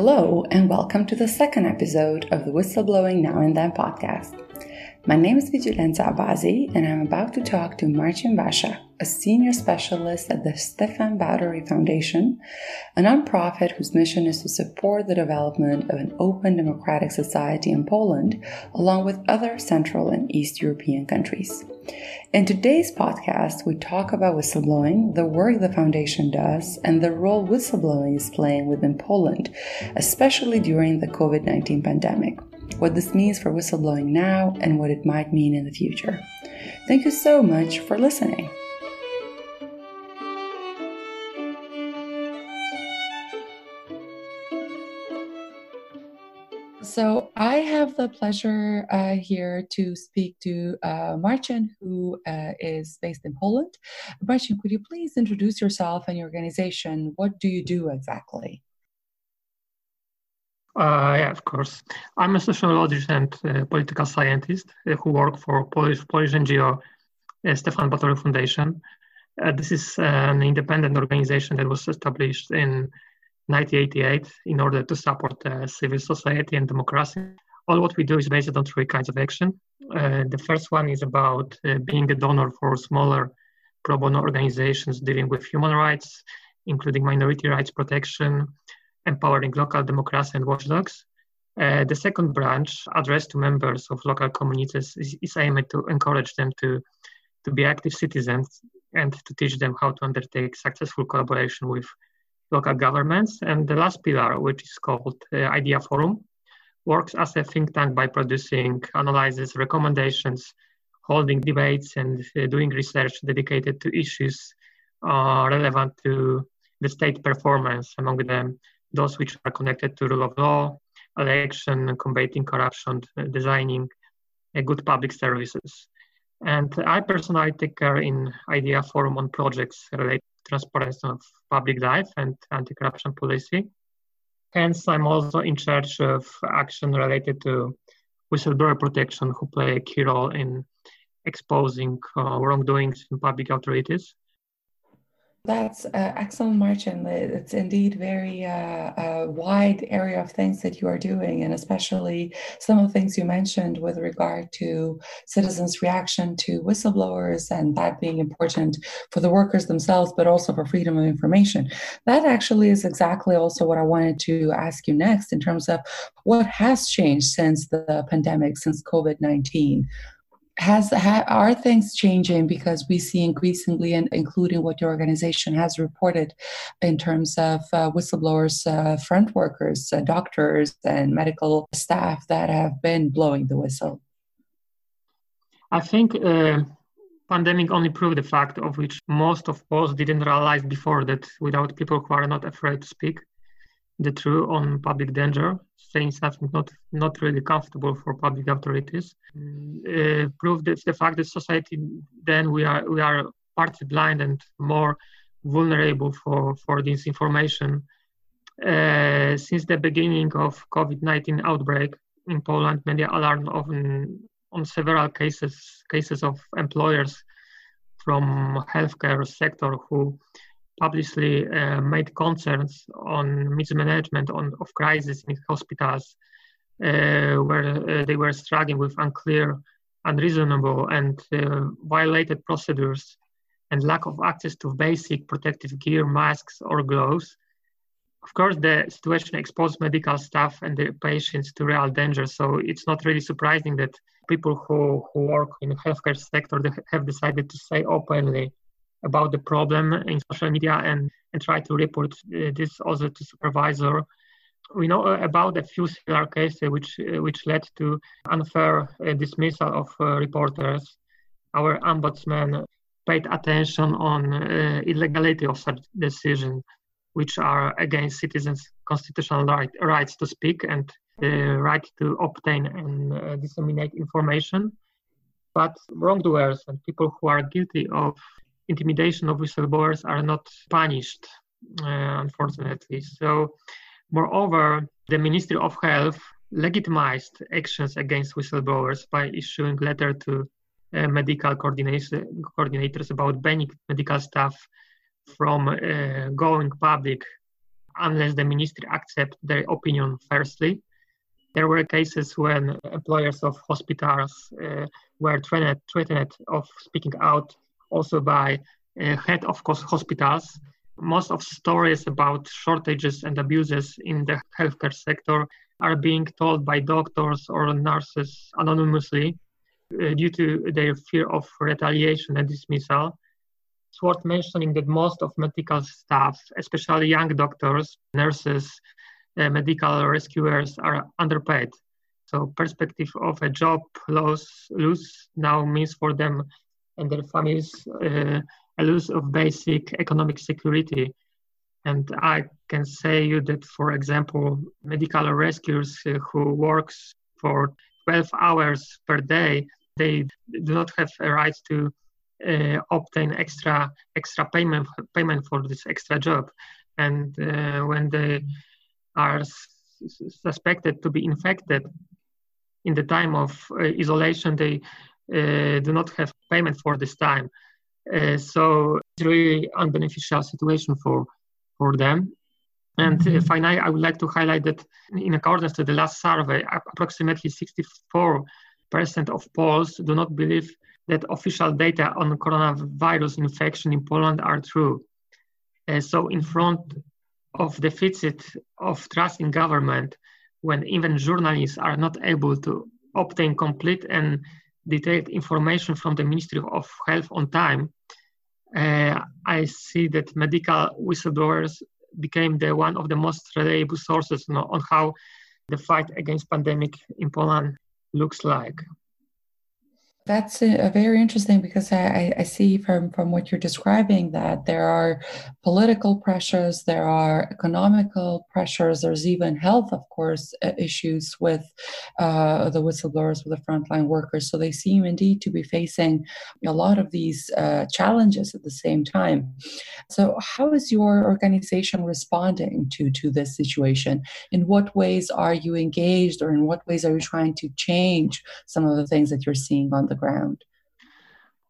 Hello, and welcome to the second episode of the Whistleblowing Now and Then podcast. My name is Vigjilenca Abazi, and I'm about to talk to Marcin Basha, a senior specialist at the Stefan Batory Foundation, a nonprofit whose mission is to support the development of an open democratic society in Poland, along with other Central and East European countries. In today's podcast, we talk about whistleblowing, the work the foundation does, and the role whistleblowing is playing within Poland, especially during the COVID 19 pandemic what this means for whistleblowing now, and what it might mean in the future. Thank you so much for listening. So I have the pleasure uh, here to speak to uh, Marcin, who uh, is based in Poland. Marcin, could you please introduce yourself and your organization? What do you do exactly? Uh, yeah, of course. I'm a sociologist and uh, political scientist uh, who work for Polish Polish NGO Stefan Batory Foundation. This is an independent organization that was established in 1988 in order to support uh, civil society and democracy. All what we do is based on three kinds of action. the first one is about being a donor for smaller pro bono organizations dealing with human rights, including minority rights protection, empowering local democracy and watchdogs. Uh, the second branch, addressed to members of local communities, is, is, aimed to encourage them to, to be active citizens and to teach them how to undertake successful collaboration with local governments. And the last pillar, which is called uh, Idea Forum, works as a think tank by producing analyses, recommendations, holding debates, and uh, doing research dedicated to issues uh, relevant to the state performance, among them those which are connected to rule of law, election, combating corruption, designing good public services. And I personally take care in Idea Forum on projects related transparency of public life and anti-corruption policy. Hence, I'm also in charge of action related to whistleblower protection, who play a key role in exposing uh, wrongdoings in public authorities. That's uh, excellent, Marcin. It's indeed very uh, uh, wide area of things that you are doing, and especially some of the things you mentioned with regard to citizens' reaction to whistleblowers and that being important for the workers themselves, but also for freedom of information. That actually is exactly also what I wanted to ask you next in terms of what has changed since the pandemic, since COVID 19 has ha, are things changing because we see increasingly and including what your organization has reported in terms of uh, whistleblowers uh, front workers uh, doctors and medical staff that have been blowing the whistle. I think uh, pandemic only proved the fact of which most of us didn't realize before that without people who are not afraid to speak the truth on public danger saying something not not really comfortable for public authorities. Uh, prove that the fact that society then we are we are partly blind and more vulnerable for for this information. Uh, since the beginning of covid-19 outbreak in poland media alarmed on on several cases cases of employers from healthcare sector who publicly uh, made concerns on mismanagement on, of crisis in hospitals, uh, where uh, they were struggling with unclear, unreasonable, and violated procedures and lack of access to basic protective gear, masks, or gloves. Of course, the situation exposed medical staff and the patients to real danger. So it's not really surprising that people who, who work in the healthcare sector have decided to say openly about the problem in social media and, and try to report uh, this also to supervisor. We know uh, about a few similar cases which, uh, which led to unfair dismissal of reporters. Our ombudsman paid attention on illegality of such decisions which are against citizens' constitutional right, rights to speak and the right to obtain and uh, disseminate information. But wrongdoers and people who are guilty of intimidation of whistleblowers are not punished, uh, unfortunately. So, moreover, the Ministry of Health legitimized actions against whistleblowers by issuing letter to uh, medical coordinators about banning medical staff from uh, going public unless the ministry accept their opinion firstly. There were cases when employers of hospitals uh, were threatened, threatened of speaking out also by uh, head of hospitals. Most of stories about shortages and abuses in the healthcare sector are being told by doctors or nurses anonymously uh, due to their fear of retaliation and dismissal. It's worth mentioning that most of medical staff, especially young doctors, nurses, uh, medical rescuers, are underpaid. So perspective of a job loss, loss now means for them and their families uh, a loss of basic economic security. And I can say you that, for example, medical rescuers uh, who works for 12 hours per day, they do not have a right to uh, obtain extra extra payment payment for this extra job. And uh, when they are suspected to be infected in the time of uh, isolation, they do not have payment for this time. Uh, so it's really unbeneficial situation for for them. And uh, finally, I would like to highlight that in accordance to the last survey, approximately 64% of Poles do not believe that official data on coronavirus infection in Poland are true. Uh, so, in front of deficit of trust in government, when even journalists are not able to obtain complete and detailed information from the Ministry of Health on time, uh, I see that medical whistleblowers became the one of the most reliable sources you know, on how the fight against pandemic in Poland looks like. That's a, a very interesting because I, I, see from, from what you're describing that there are political pressures, there are economical pressures, there's even health, of course, uh, issues with uh, the whistleblowers, with the frontline workers. So they seem indeed to be facing a lot of these uh, challenges at the same time. So, how is your organization responding to, to this situation? In what ways are you engaged, or in what ways are you trying to change some of the things that you're seeing on the ground?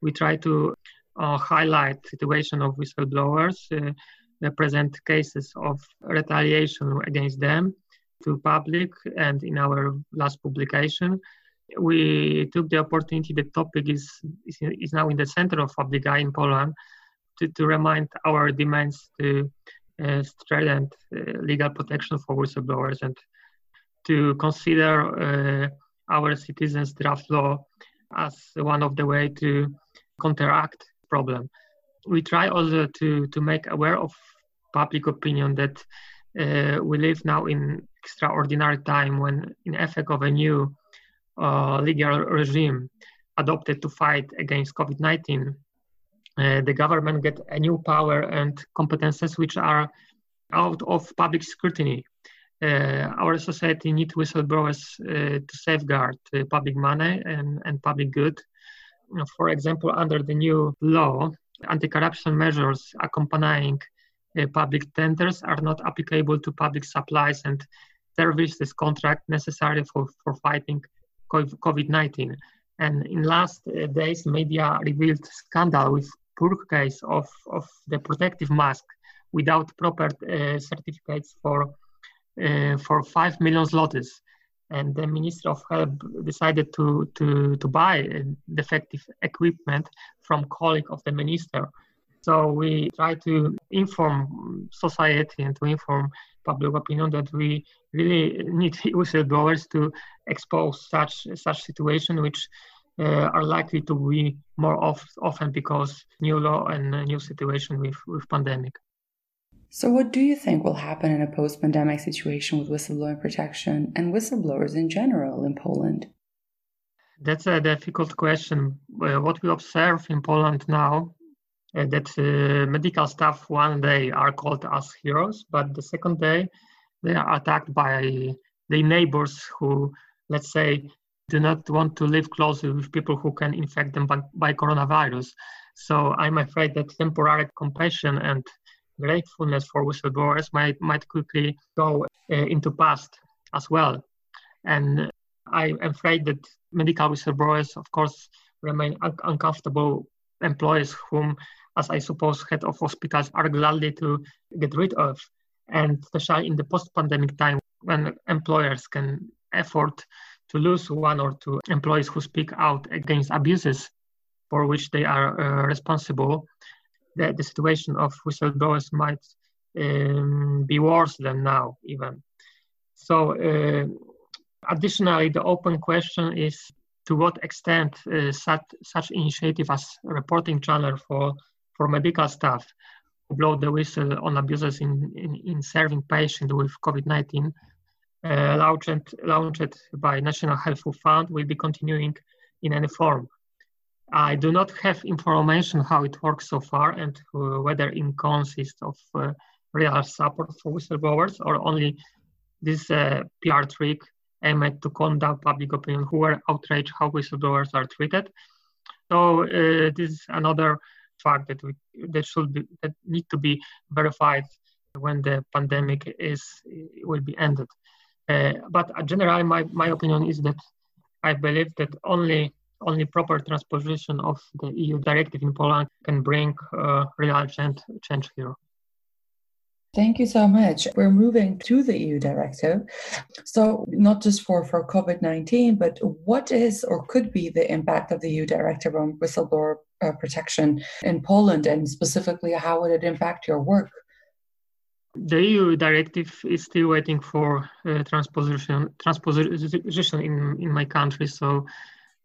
We try to uh, highlight situation of whistleblowers, uh, present cases of retaliation against them to public and in our last publication we took the opportunity the topic is, is, is now in the center of public eye in Poland to, to remind our demands to uh, strengthen uh, legal protection for whistleblowers and to consider uh, our citizens draft law as one of the way to counteract problem. We try also to, to make aware of public opinion that uh, we live now in extraordinary time when in effect of a new uh, legal regime adopted to fight against COVID-19, uh, the government get a new power and competences which are out of public scrutiny. Uh, our society needs whistleblowers uh, to safeguard uh, public money and, and public good. For example, under the new law, anti-corruption measures accompanying public tenders are not applicable to public supplies and services contract necessary for, for fighting COVID-19. And in last days, media revealed scandal with poor case of, of the protective mask without proper uh, certificates for for 5 million zlotys. And the Minister of Health decided to, to, to buy defective equipment from colleague of the minister. So we try to inform society and to inform public opinion that we really need whistleblowers to expose such such situation, which uh, are likely to be more often because new law and new situation with, with pandemic. So, what do you think will happen in a post pandemic situation with whistleblowing protection and whistleblowers in general in Poland? That's a difficult question. Uh, what we observe in Poland now uh, that uh, medical staff one day are called as heroes, but the second day they are attacked by the neighbors who, let's say, do not want to live closely with people who can infect them by, by coronavirus. So I'm afraid that temporary compassion and gratefulness for whistleblowers might might quickly go uh, into past as well. And I'm afraid that medical whistleblowers, of course, remain un- uncomfortable employees whom, as I suppose, head of hospitals are gladly to get rid of. and especially in the post-pandemic time when employers can afford to lose one or two employees who speak out against abuses for which they are uh, responsible, the, the situation of whistleblowers might um, be worse than now even. So uh, additionally, the open question is to what extent uh, such, such initiative as reporting channel for, for medical staff who blow the whistle on abuses in, in, in serving patients with COVID-19 uh, launched, launched by National Health Fund will be continuing in any form. I do not have information how it works so far and uh, whether it consists of uh, real support for whistleblowers or only this uh, PR trick aimed to down public opinion who are outraged how whistleblowers are treated. So uh, this is another fact that we that should be that need to be verified when the pandemic is will be ended. Uh, but generally, my, my opinion is that I believe that only only proper transposition of the EU directive in Poland can bring uh, real change, change here. Thank you so much. We're moving to the EU directive. So, not just for, for COVID 19, but what is or could be the impact of the EU directive on whistleblower uh, protection in Poland, and specifically, how would it impact your work? The EU directive is still waiting for uh, transposition transposition in, in my country, so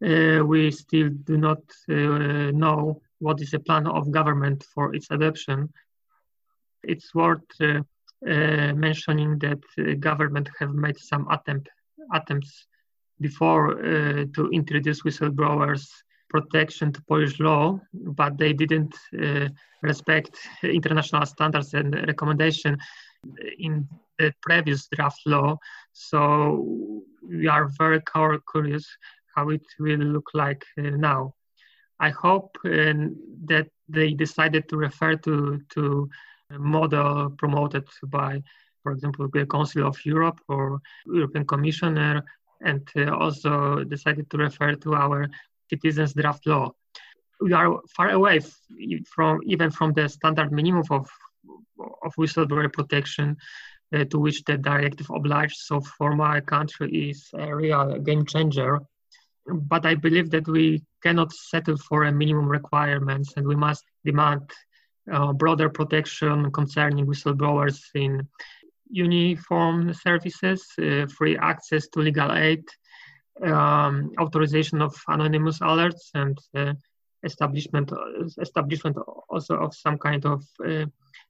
we still do not uh, know what is the plan of government for its adoption. It's worth uh, uh, mentioning that uh, government have made some attempt attempts before to introduce whistleblowers protection to Polish law, but they didn't uh, respect international standards and recommendation in the previous draft law. So we are very curious how it will look like uh, now. I hope uh, that they decided to refer to to a model promoted by, for example, the Council of Europe or European Commissioner, and uh, also decided to refer to our citizens draft law. We are far away from even from the standard minimum of of whistleblower protection uh, to which the directive obliges. So for my country is a real game changer. But I believe that we cannot settle for a minimum requirements and we must demand uh, broader protection concerning whistleblowers in uniform services, uh, free access to legal aid, um, authorization of anonymous alerts and uh, establishment establishment also of some kind of uh,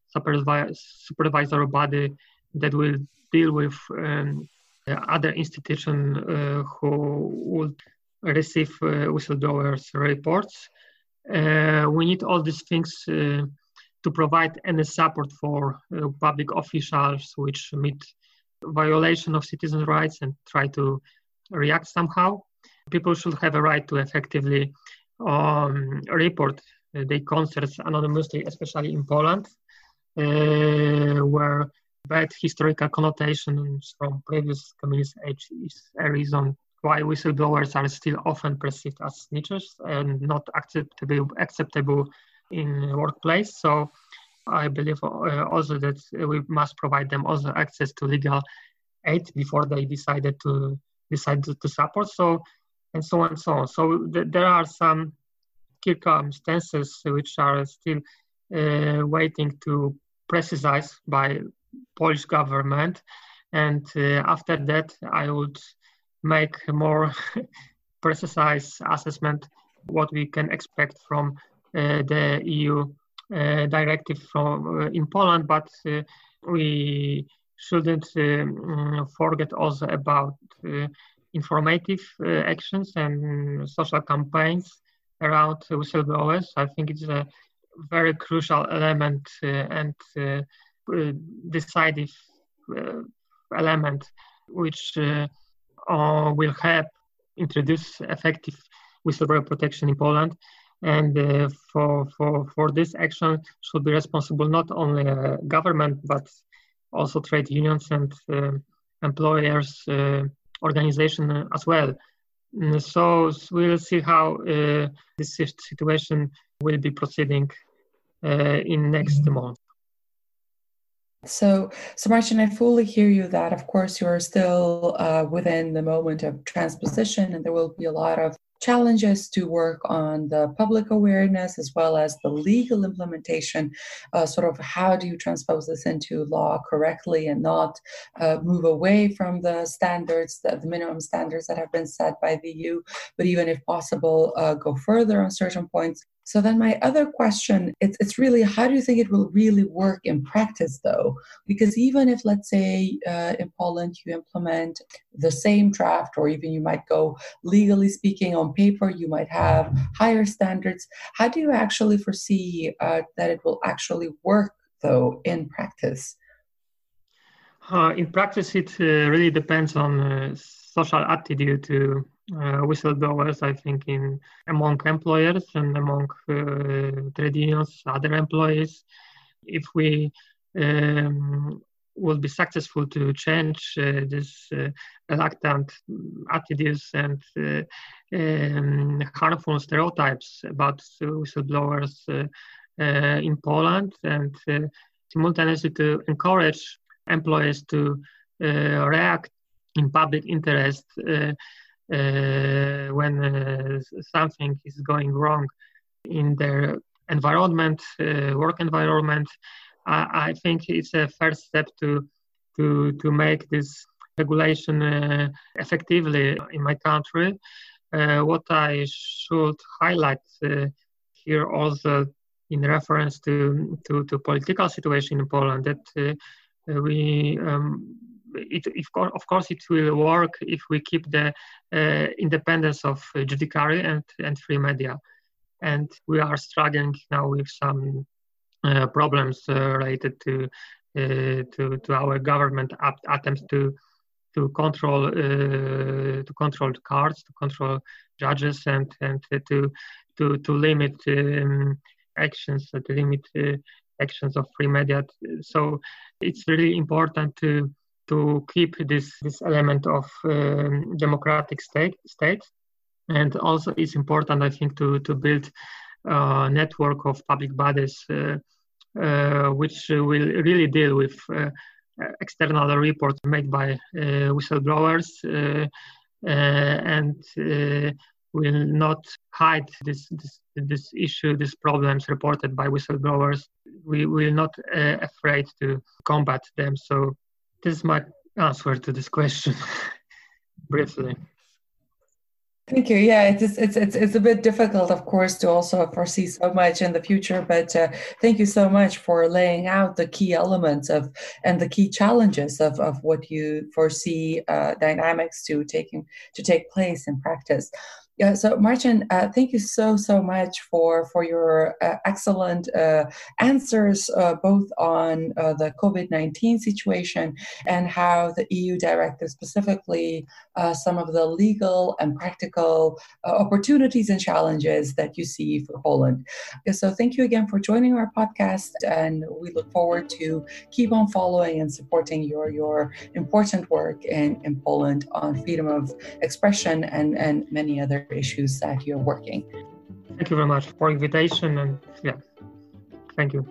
supervisory body that will deal with um, other institutions uh, who would receive uh, whistleblowers reports. Uh, we need all these things uh, to provide any support for public officials which meet violation of citizen rights and try to react somehow. People should have a right to effectively um, report their concerns anonymously, especially in Poland, uh, where bad historical connotations from previous communist age is a reason why whistleblowers are still often perceived as snitches and not acceptable acceptable in workplace. So I believe uh, also that we must provide them also access to legal aid before they decided to decide to, support. So and so on and so on. So th- there are some circumstances which are still uh, waiting to precise by Polish government. And uh, after that, I would make more precise assessment what we can expect from uh, the EU uh, directive from uh, in Poland. But uh, we shouldn't um, forget also about informative actions and social campaigns around whistleblowers. I think it's a very crucial element and decisive element which uh, will help introduce effective whistleblower protection in Poland. And uh, for, for, for this action should be responsible not only uh, government, but also trade unions and uh, employers uh, organization as well. Mm, so we'll see how uh, this situation will be proceeding in next month. So, so Martin, I fully hear you that, of course, you're still uh, within the moment of transposition, and there will be a lot of challenges to work on the public awareness as well as the legal implementation. Uh, sort of how do you transpose this into law correctly and not uh, move away from the standards, the, the, minimum standards that have been set by the EU, but even if possible, uh, go further on certain points. So then my other question, it's, it's really how do you think it will really work in practice though? Because even if let's say uh, in Poland you implement the same draft or even you might go legally speaking on paper, you might have higher standards. How do you actually foresee uh, that it will actually work though in practice? Uh, in practice, it uh, really depends on uh, social attitude to uh, whistleblowers, I think, in among employers and among uh, trade unions, other employees. If we um, will be successful to change uh, this uh, reluctant attitudes and uh, um, harmful stereotypes about whistleblowers uh, in Poland and simultaneously to encourage employees to react in public interest uh, when uh, something is going wrong in their environment, uh, work environment, I, I, think it's a first step to to to make this regulation effectively in my country. what I should highlight here also in reference to, to, to political situation in Poland that uh, we um, it, of course, it will work if we keep the uh, independence of judiciary and, and free media. And we are struggling now with some uh, problems uh, related to, uh, to to our government attempts to to control uh, to control cards, to control judges, and and to to to limit um, actions, to limit uh, actions of free media. So it's really important to to keep this this element of um, democratic state state, and also it's important, I think, to to build a network of public bodies uh, uh, which will really deal with uh, external reports made by uh, whistleblowers uh, uh, and will not hide this, this, this issue, these problems reported by whistleblowers. We will not uh, afraid to combat them. So this is my answer to this question briefly. Thank you. Yeah, it's it's it's it's a bit difficult, of course, to also foresee so much in the future. But uh, thank you so much for laying out the key elements of and the key challenges of, of what you foresee uh, dynamics to taking to take place in practice. Yeah, so Martin, uh, thank you so so much for for your uh, excellent uh, answers, uh, both on uh, the COVID nineteen situation and how the EU directive, specifically uh, some of the legal and practical opportunities and challenges that you see for Poland. So thank you again for joining our podcast, and we look forward to keep on following and supporting your your important work in in Poland on freedom of expression and and many other issues that you're working. Thank you very much for invitation and yeah, thank you.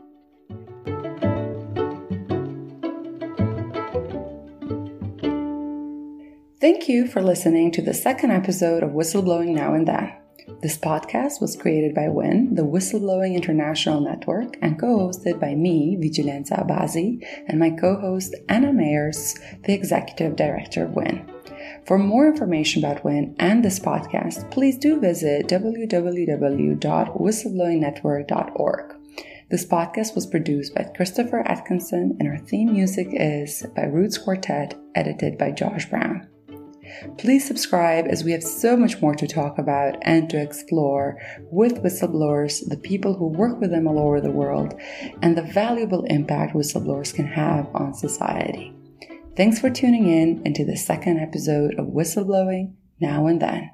Thank you for listening to the second episode of Whistleblowing Now and Then. This podcast was created by WIN, the Whistleblowing International Network, and co hosted by me, Vigjilenca Abazi, and my co host Anna Myers, the Executive Director of WIN. For more information about WIN and this podcast, please do visit www.whistleblowingnetwork.org. This podcast was produced by Christopher Atkinson, and our theme music is by Roots Quartet, edited by Josh Brown. Please subscribe as we have so much more to talk about and to explore with whistleblowers, the people who work with them all over the world, and the valuable impact whistleblowers can have on society. Thanks for tuning in into the second episode of Whistleblowing Now and Then.